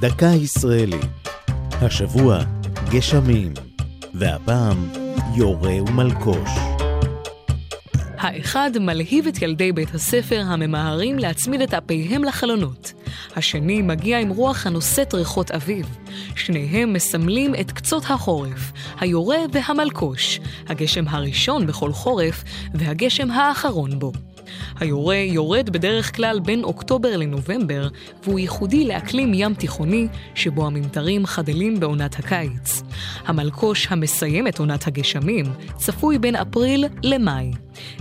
דקה ישראלית. השבוע גשמים, והפעם יורה ומלקוש. האחד מלהיב את ילדי בית הספר הממהרים להצמיד את אפיהם לחלונות. השני מגיע עם רוח הנושאת ריחות אביב. שניהם מסמלים את קצות החורף, היורה והמלקוש, הגשם הראשון בכל חורף והגשם האחרון בו. היורה יורד בדרך כלל בין אוקטובר לנובמבר, והוא ייחודי לאקלים ים תיכוני, שבו הממטרים חדלים בעונת הקיץ. המלקוש המסיים את עונת הגשמים צפוי בין אפריל למאי.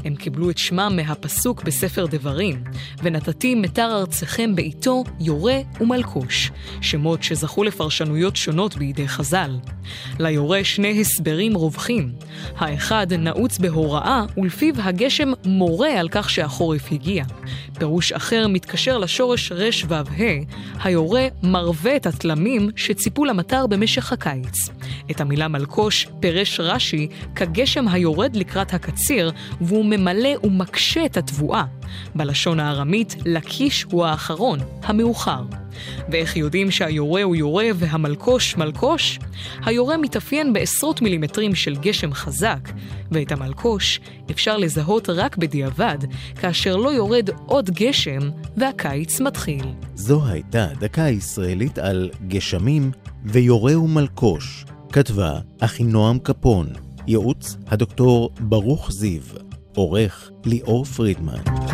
הם קיבלו את שמם מהפסוק בספר דברים, ונתתי מטר ארצכם בעיתו יורה ומלקוש, שמות שזכו לפרשנויות שונות בידי חז"ל. ליורה שני הסברים רווחים. האחד נעוץ בהוראה, ולפיו הגשם מורה על כך שהחורף הגיע. פירוש אחר מתקשר לשורש ר"ו ה, היורה מרווה את התלמים שציפו למטר במשך הקיץ. את המילה מלקוש פירש רש"י כגשם היורד לקראת הקציר, והוא ממלא ומקשה את התבואה. בלשון הארמית, לקיש הוא האחרון, המאוחר. ואיך יודעים שהיורה הוא יורה והמלקוש מלקוש? היורה מתאפיין בעשרות מילימטרים של גשם חזק, ואת המלקוש אפשר לזהות רק בדיעבד, כאשר לא יורד עוד גשם והקיץ מתחיל. זו הייתה דקה ישראלית על גשמים ויורה ומלקוש. כתבה אחינועם קפון, ייעוץ הדוקטור ברוך זיו, עורך ליאור פרידמן.